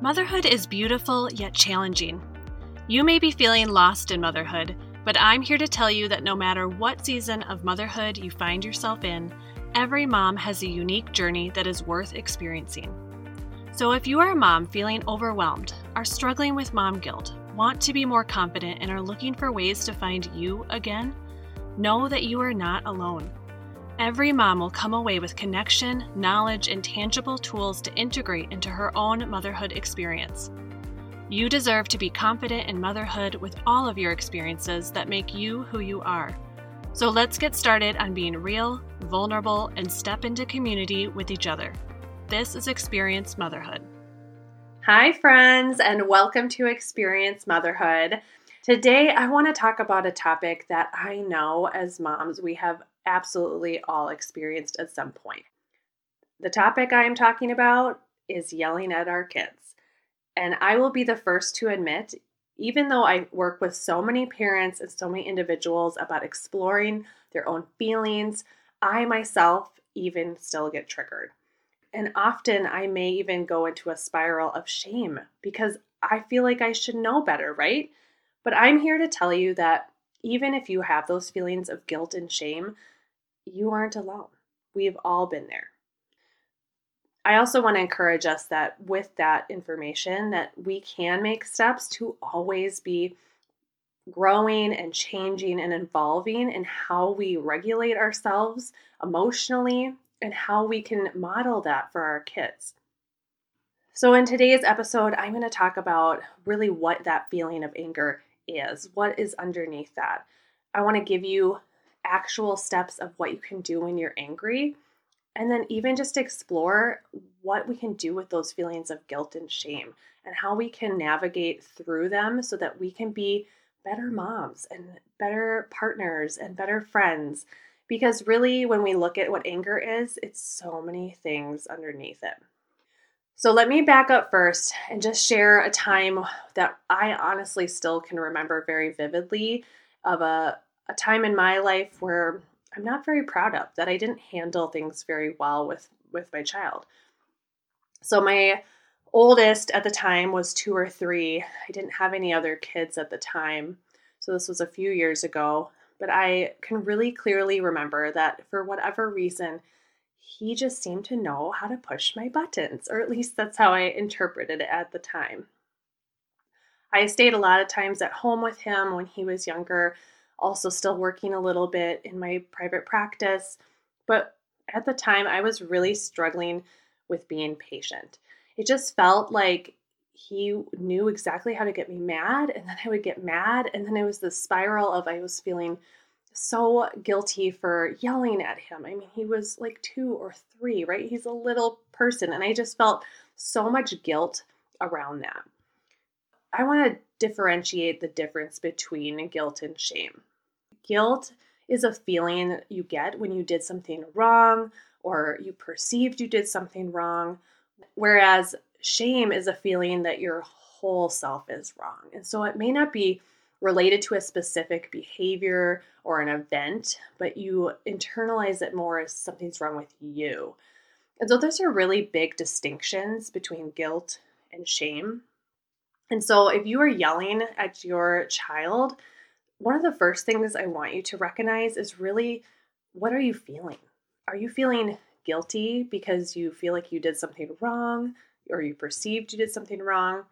Motherhood is beautiful yet challenging. You may be feeling lost in motherhood, but I'm here to tell you that no matter what season of motherhood you find yourself in, every mom has a unique journey that is worth experiencing. So if you are a mom feeling overwhelmed, are struggling with mom guilt, want to be more confident, and are looking for ways to find you again, know that you are not alone. Every mom will come away with connection, knowledge, and tangible tools to integrate into her own motherhood experience. You deserve to be confident in motherhood with all of your experiences that make you who you are. So let's get started on being real, vulnerable, and step into community with each other. This is Experience Motherhood. Hi, friends, and welcome to Experience Motherhood. Today, I want to talk about a topic that I know as moms we have absolutely all experienced at some point. The topic I am talking about is yelling at our kids. And I will be the first to admit, even though I work with so many parents and so many individuals about exploring their own feelings, I myself even still get triggered. And often I may even go into a spiral of shame because I feel like I should know better, right? But I'm here to tell you that even if you have those feelings of guilt and shame, you aren't alone. We've all been there. I also want to encourage us that with that information that we can make steps to always be growing and changing and evolving in how we regulate ourselves emotionally and how we can model that for our kids. So, in today's episode, I'm going to talk about really what that feeling of anger is, what is underneath that. I want to give you actual steps of what you can do when you're angry. And then even just explore what we can do with those feelings of guilt and shame and how we can navigate through them so that we can be better moms and better partners and better friends. Because really, when we look at what anger is, it's so many things underneath it. So, let me back up first and just share a time that I honestly still can remember very vividly of a a time in my life where I'm not very proud of that I didn't handle things very well with with my child. So my oldest at the time was 2 or 3. I didn't have any other kids at the time. So this was a few years ago, but I can really clearly remember that for whatever reason he just seemed to know how to push my buttons, or at least that's how I interpreted it at the time. I stayed a lot of times at home with him when he was younger also still working a little bit in my private practice. But at the time, I was really struggling with being patient. It just felt like he knew exactly how to get me mad, and then I would get mad, and then it was the spiral of I was feeling so guilty for yelling at him. I mean, he was like two or three, right? He's a little person, and I just felt so much guilt around that. I want to differentiate the difference between guilt and shame. Guilt is a feeling you get when you did something wrong or you perceived you did something wrong, whereas shame is a feeling that your whole self is wrong. And so it may not be related to a specific behavior or an event, but you internalize it more as something's wrong with you. And so those are really big distinctions between guilt and shame. And so if you are yelling at your child, one of the first things I want you to recognize is really what are you feeling? Are you feeling guilty because you feel like you did something wrong or you perceived you did something wrong?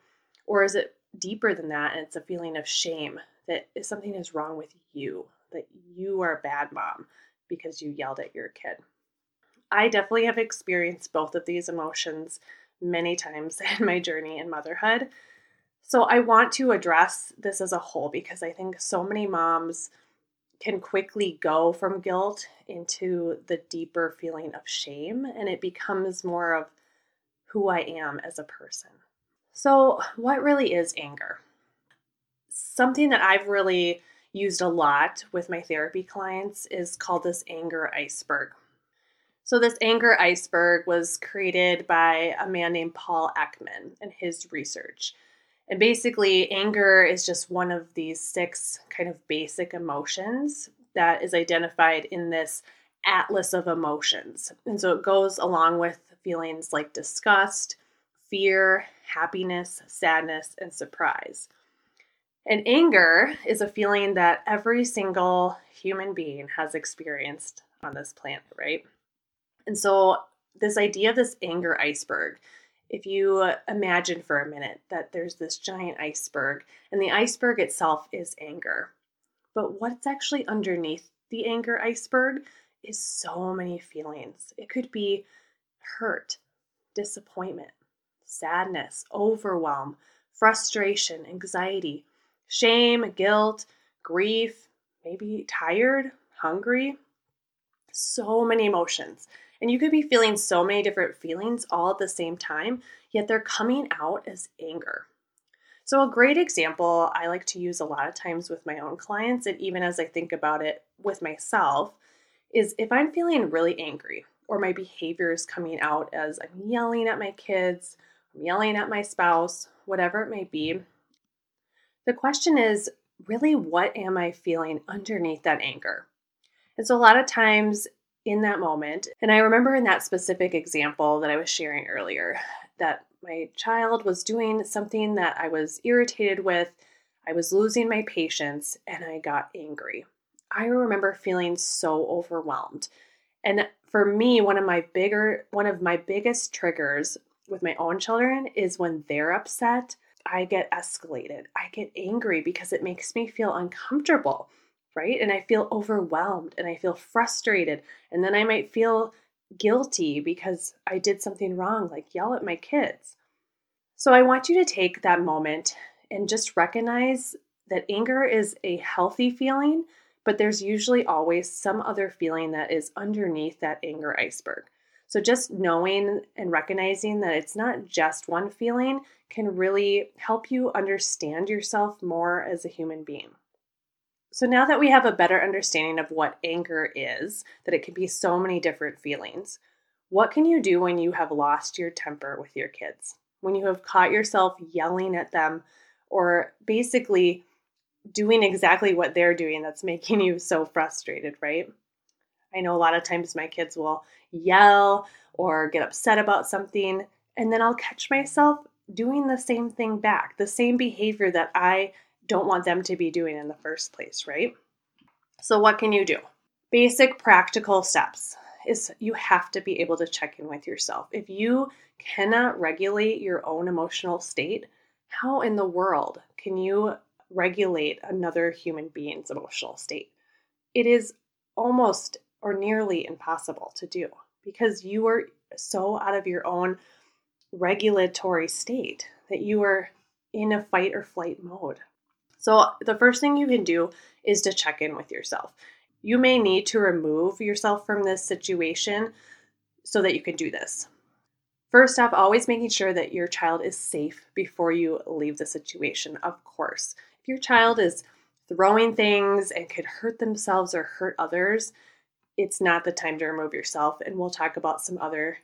Or is it deeper than that and it's a feeling of shame that something is wrong with you, that you are a bad mom because you yelled at your kid? I definitely have experienced both of these emotions many times in my journey in motherhood. So I want to address this as a whole because I think so many moms can quickly go from guilt into the deeper feeling of shame and it becomes more of who I am as a person. So, what really is anger? Something that I've really used a lot with my therapy clients is called this anger iceberg. So, this anger iceberg was created by a man named Paul Ekman and his research. And basically, anger is just one of these six kind of basic emotions that is identified in this atlas of emotions. And so it goes along with feelings like disgust, fear, happiness, sadness, and surprise. And anger is a feeling that every single human being has experienced on this planet, right? And so, this idea of this anger iceberg, if you uh, imagine for a minute that there's this giant iceberg, and the iceberg itself is anger. But what's actually underneath the anger iceberg is so many feelings. It could be hurt, disappointment, sadness, overwhelm, frustration, anxiety, shame, guilt, grief, maybe tired, hungry. So many emotions. And you could be feeling so many different feelings all at the same time, yet they're coming out as anger. So, a great example I like to use a lot of times with my own clients, and even as I think about it with myself, is if I'm feeling really angry or my behavior is coming out as I'm yelling at my kids, I'm yelling at my spouse, whatever it may be, the question is really what am I feeling underneath that anger? And so, a lot of times in that moment, and I remember in that specific example that I was sharing earlier, that my child was doing something that I was irritated with. I was losing my patience and I got angry. I remember feeling so overwhelmed. And for me, one of my bigger one of my biggest triggers with my own children is when they're upset, I get escalated. I get angry because it makes me feel uncomfortable, right? And I feel overwhelmed and I feel frustrated. And then I might feel guilty because I did something wrong, like yell at my kids. So I want you to take that moment and just recognize that anger is a healthy feeling, but there's usually always some other feeling that is underneath that anger iceberg. So just knowing and recognizing that it's not just one feeling can really help you understand yourself more as a human being. So now that we have a better understanding of what anger is, that it can be so many different feelings, what can you do when you have lost your temper with your kids? When you have caught yourself yelling at them or basically doing exactly what they're doing that's making you so frustrated, right? I know a lot of times my kids will yell or get upset about something, and then I'll catch myself doing the same thing back, the same behavior that I don't want them to be doing in the first place, right? So, what can you do? Basic practical steps is you have to be able to check in with yourself. If you cannot regulate your own emotional state, how in the world can you regulate another human being's emotional state? It is almost or nearly impossible to do because you are so out of your own regulatory state that you are in a fight or flight mode. So, the first thing you can do is to check in with yourself. You may need to remove yourself from this situation so that you can do this. First off, always making sure that your child is safe before you leave the situation, of course. If your child is throwing things and could hurt themselves or hurt others, it's not the time to remove yourself. And we'll talk about some other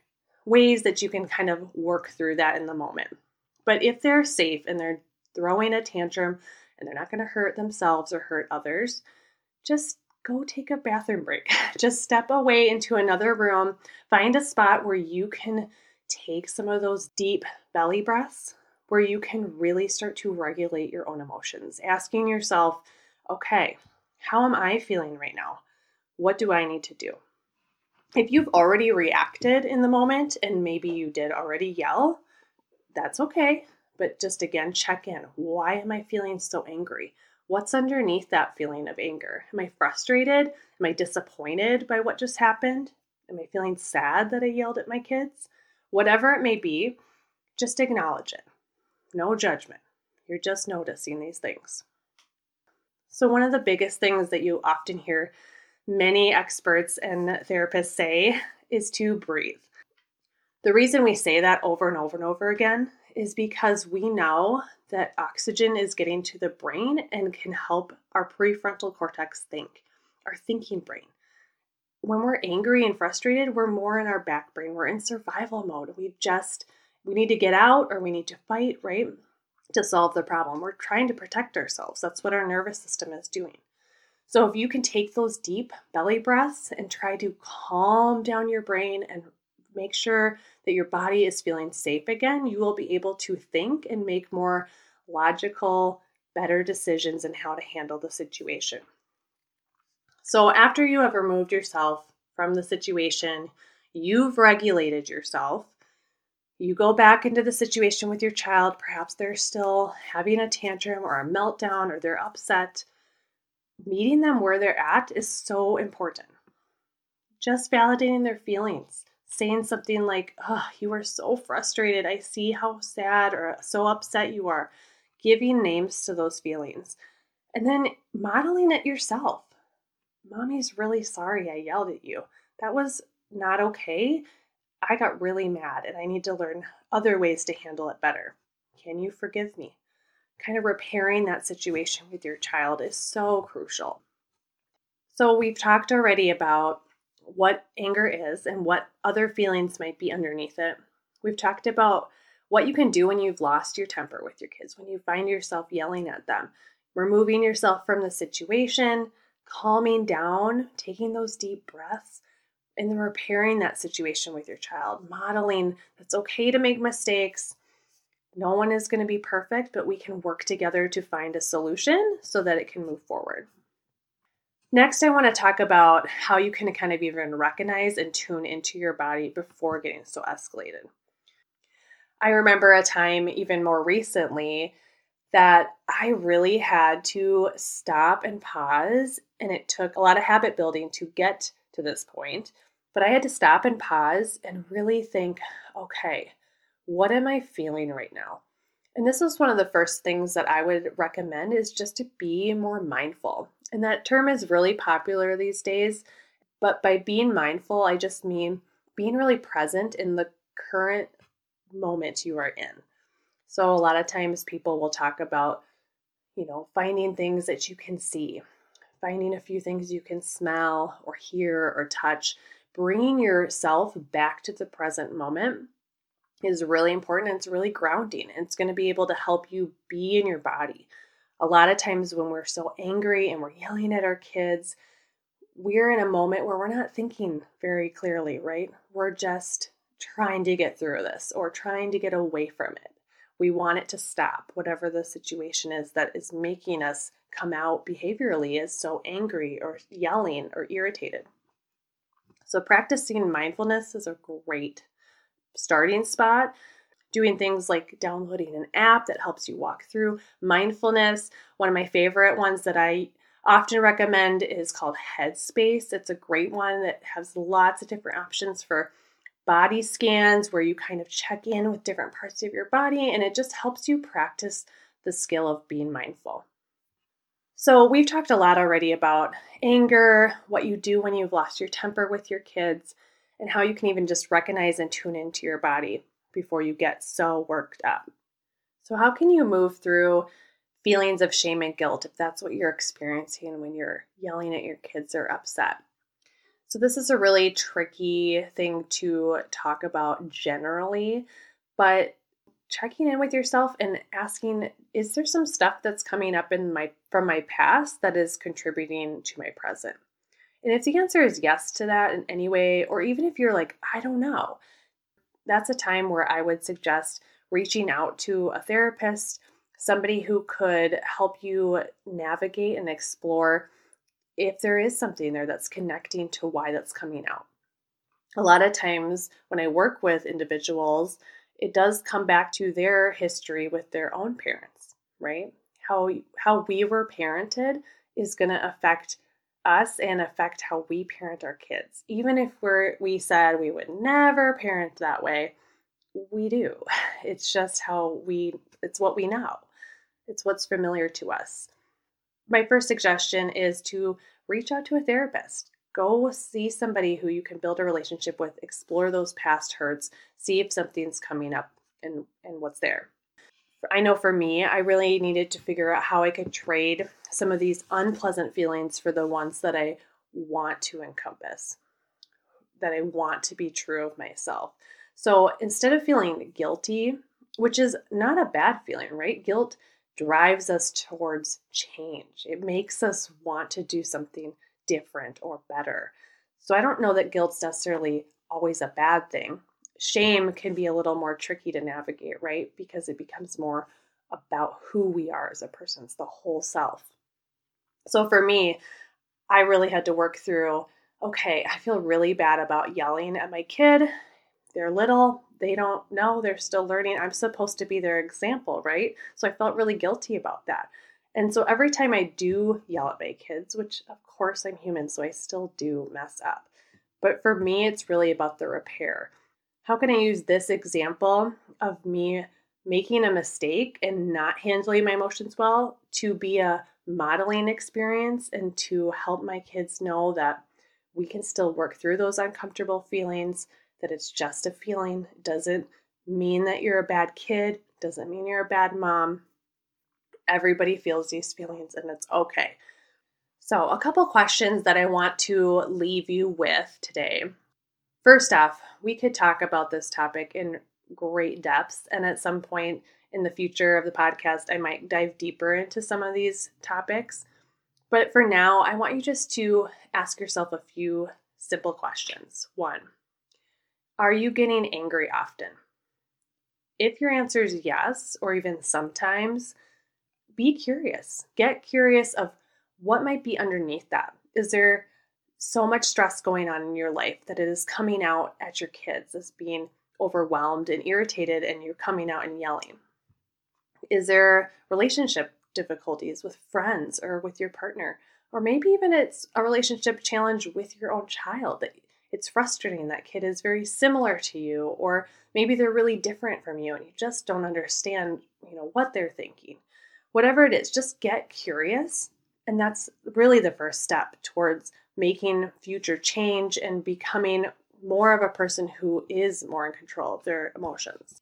ways that you can kind of work through that in the moment. But if they're safe and they're throwing a tantrum, and they're not going to hurt themselves or hurt others, just go take a bathroom break. just step away into another room, find a spot where you can take some of those deep belly breaths, where you can really start to regulate your own emotions, asking yourself, okay, how am I feeling right now? What do I need to do? If you've already reacted in the moment and maybe you did already yell, that's okay but just again check in. Why am I feeling so angry? What's underneath that feeling of anger? Am I frustrated? Am I disappointed by what just happened? Am I feeling sad that I yelled at my kids? Whatever it may be, just acknowledge it. No judgment. You're just noticing these things. So, one of the biggest things that you often hear many experts and therapists say is to breathe. The reason we say that over and over and over again is because we know that oxygen is getting to the brain and can help our prefrontal cortex think, our thinking brain. When we're angry and frustrated, we're more in our back brain. We're in survival mode. We just we need to get out or we need to fight, right? To solve the problem. We're trying to protect ourselves. That's what our nervous system is doing. So if you can take those deep belly breaths and try to calm down your brain and make sure that your body is feeling safe again, you will be able to think and make more logical, better decisions in how to handle the situation. So, after you have removed yourself from the situation, you've regulated yourself. You go back into the situation with your child. Perhaps they're still having a tantrum or a meltdown or they're upset. Meeting them where they're at is so important. Just validating their feelings, saying something like, Oh, you are so frustrated. I see how sad or so upset you are. Giving names to those feelings. And then modeling it yourself. Mommy's really sorry I yelled at you. That was not okay. I got really mad and I need to learn other ways to handle it better. Can you forgive me? Kind of repairing that situation with your child is so crucial. So, we've talked already about what anger is and what other feelings might be underneath it. We've talked about what you can do when you've lost your temper with your kids, when you find yourself yelling at them, removing yourself from the situation, calming down, taking those deep breaths, and then repairing that situation with your child, modeling it's okay to make mistakes. No one is going to be perfect, but we can work together to find a solution so that it can move forward. Next, I want to talk about how you can kind of even recognize and tune into your body before getting so escalated. I remember a time, even more recently, that I really had to stop and pause, and it took a lot of habit building to get to this point. But I had to stop and pause and really think okay, what am I feeling right now? And this is one of the first things that I would recommend is just to be more mindful. And that term is really popular these days. But by being mindful, I just mean being really present in the current moment you are in. So a lot of times people will talk about, you know, finding things that you can see, finding a few things you can smell or hear or touch bringing yourself back to the present moment is really important. It's really grounding. It's going to be able to help you be in your body. A lot of times when we're so angry and we're yelling at our kids, we're in a moment where we're not thinking very clearly, right? We're just trying to get through this or trying to get away from it. We want it to stop, whatever the situation is that is making us come out behaviorally as so angry or yelling or irritated. So, practicing mindfulness is a great starting spot. Doing things like downloading an app that helps you walk through mindfulness. One of my favorite ones that I often recommend is called Headspace. It's a great one that has lots of different options for body scans where you kind of check in with different parts of your body and it just helps you practice the skill of being mindful. So, we've talked a lot already about anger, what you do when you've lost your temper with your kids, and how you can even just recognize and tune into your body before you get so worked up. So, how can you move through feelings of shame and guilt if that's what you're experiencing when you're yelling at your kids or upset? So, this is a really tricky thing to talk about generally, but checking in with yourself and asking is there some stuff that's coming up in my from my past that is contributing to my present and if the answer is yes to that in any way or even if you're like i don't know that's a time where i would suggest reaching out to a therapist somebody who could help you navigate and explore if there is something there that's connecting to why that's coming out a lot of times when i work with individuals it does come back to their history with their own parents, right? How how we were parented is going to affect us and affect how we parent our kids. Even if we're we said we would never parent that way, we do. It's just how we it's what we know. It's what's familiar to us. My first suggestion is to reach out to a therapist go see somebody who you can build a relationship with, explore those past hurts, see if something's coming up and, and what's there. I know for me, I really needed to figure out how I could trade some of these unpleasant feelings for the ones that I want to encompass, that I want to be true of myself. So instead of feeling guilty, which is not a bad feeling, right? Guilt drives us towards change, it makes us want to do something different or better. So I don't know that guilt's necessarily always a bad thing. Shame can be a little more tricky to navigate, right? Because it becomes more about who we are as a person, it's the whole self. So for me, I really had to work through okay, I feel really bad about yelling at my kid. They're little, they don't know, they're still learning. I'm supposed to be their example, right? So I felt really guilty about that. And so every time I do yell at my kids, which of course I'm human, so I still do mess up. But for me, it's really about the repair. How can I use this example of me making a mistake and not handling my emotions well to be a modeling experience and to help my kids know that we can still work through those uncomfortable feelings, that it's just a feeling, doesn't mean that you're a bad kid, doesn't mean you're a bad mom. Everybody feels these feelings and it's okay. So, a couple questions that I want to leave you with today. First off, we could talk about this topic in great depths, and at some point in the future of the podcast, I might dive deeper into some of these topics. But for now, I want you just to ask yourself a few simple questions. One, are you getting angry often? If your answer is yes, or even sometimes, be curious. Get curious of what might be underneath that. Is there so much stress going on in your life that it is coming out at your kids as being overwhelmed and irritated and you're coming out and yelling? Is there relationship difficulties with friends or with your partner? Or maybe even it's a relationship challenge with your own child that it's frustrating that kid is very similar to you or maybe they're really different from you and you just don't understand, you know, what they're thinking. Whatever it is, just get curious and that's really the first step towards making future change and becoming more of a person who is more in control of their emotions.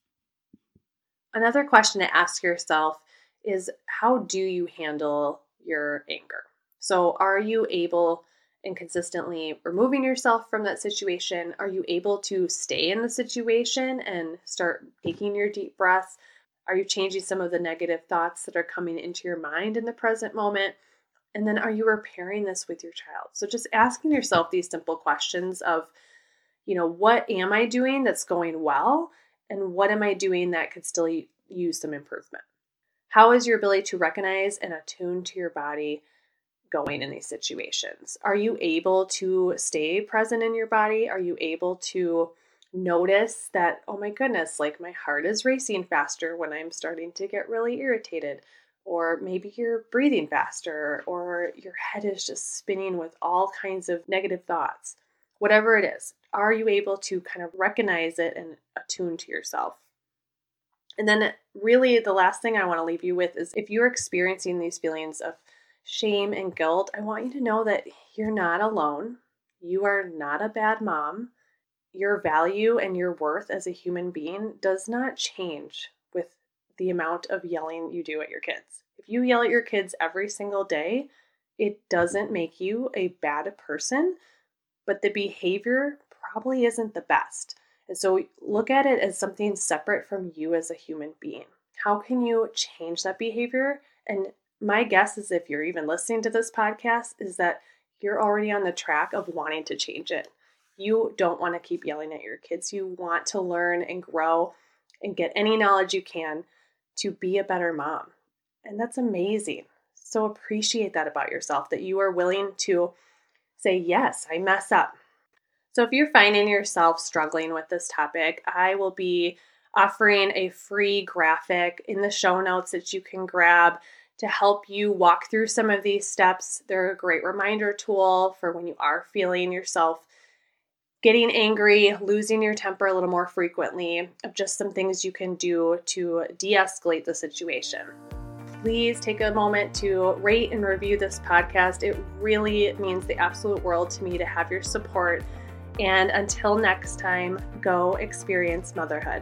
Another question to ask yourself is how do you handle your anger? So, are you able and consistently removing yourself from that situation? Are you able to stay in the situation and start taking your deep breaths? Are you changing some of the negative thoughts that are coming into your mind in the present moment? And then are you repairing this with your child? So just asking yourself these simple questions of, you know, what am I doing that's going well? And what am I doing that could still use some improvement? How is your ability to recognize and attune to your body going in these situations? Are you able to stay present in your body? Are you able to notice that, oh my goodness, like my heart is racing faster when I'm starting to get really irritated? Or maybe you're breathing faster, or your head is just spinning with all kinds of negative thoughts. Whatever it is, are you able to kind of recognize it and attune to yourself? And then, really, the last thing I want to leave you with is if you're experiencing these feelings of shame and guilt, I want you to know that you're not alone. You are not a bad mom. Your value and your worth as a human being does not change the amount of yelling you do at your kids. If you yell at your kids every single day, it doesn't make you a bad person, but the behavior probably isn't the best. And so look at it as something separate from you as a human being. How can you change that behavior? And my guess is if you're even listening to this podcast, is that you're already on the track of wanting to change it. You don't want to keep yelling at your kids. You want to learn and grow and get any knowledge you can to be a better mom. And that's amazing. So appreciate that about yourself that you are willing to say, Yes, I mess up. So, if you're finding yourself struggling with this topic, I will be offering a free graphic in the show notes that you can grab to help you walk through some of these steps. They're a great reminder tool for when you are feeling yourself getting angry, losing your temper a little more frequently, of just some things you can do to de escalate the situation. Please take a moment to rate and review this podcast. It really means the absolute world to me to have your support and until next time, go experience motherhood.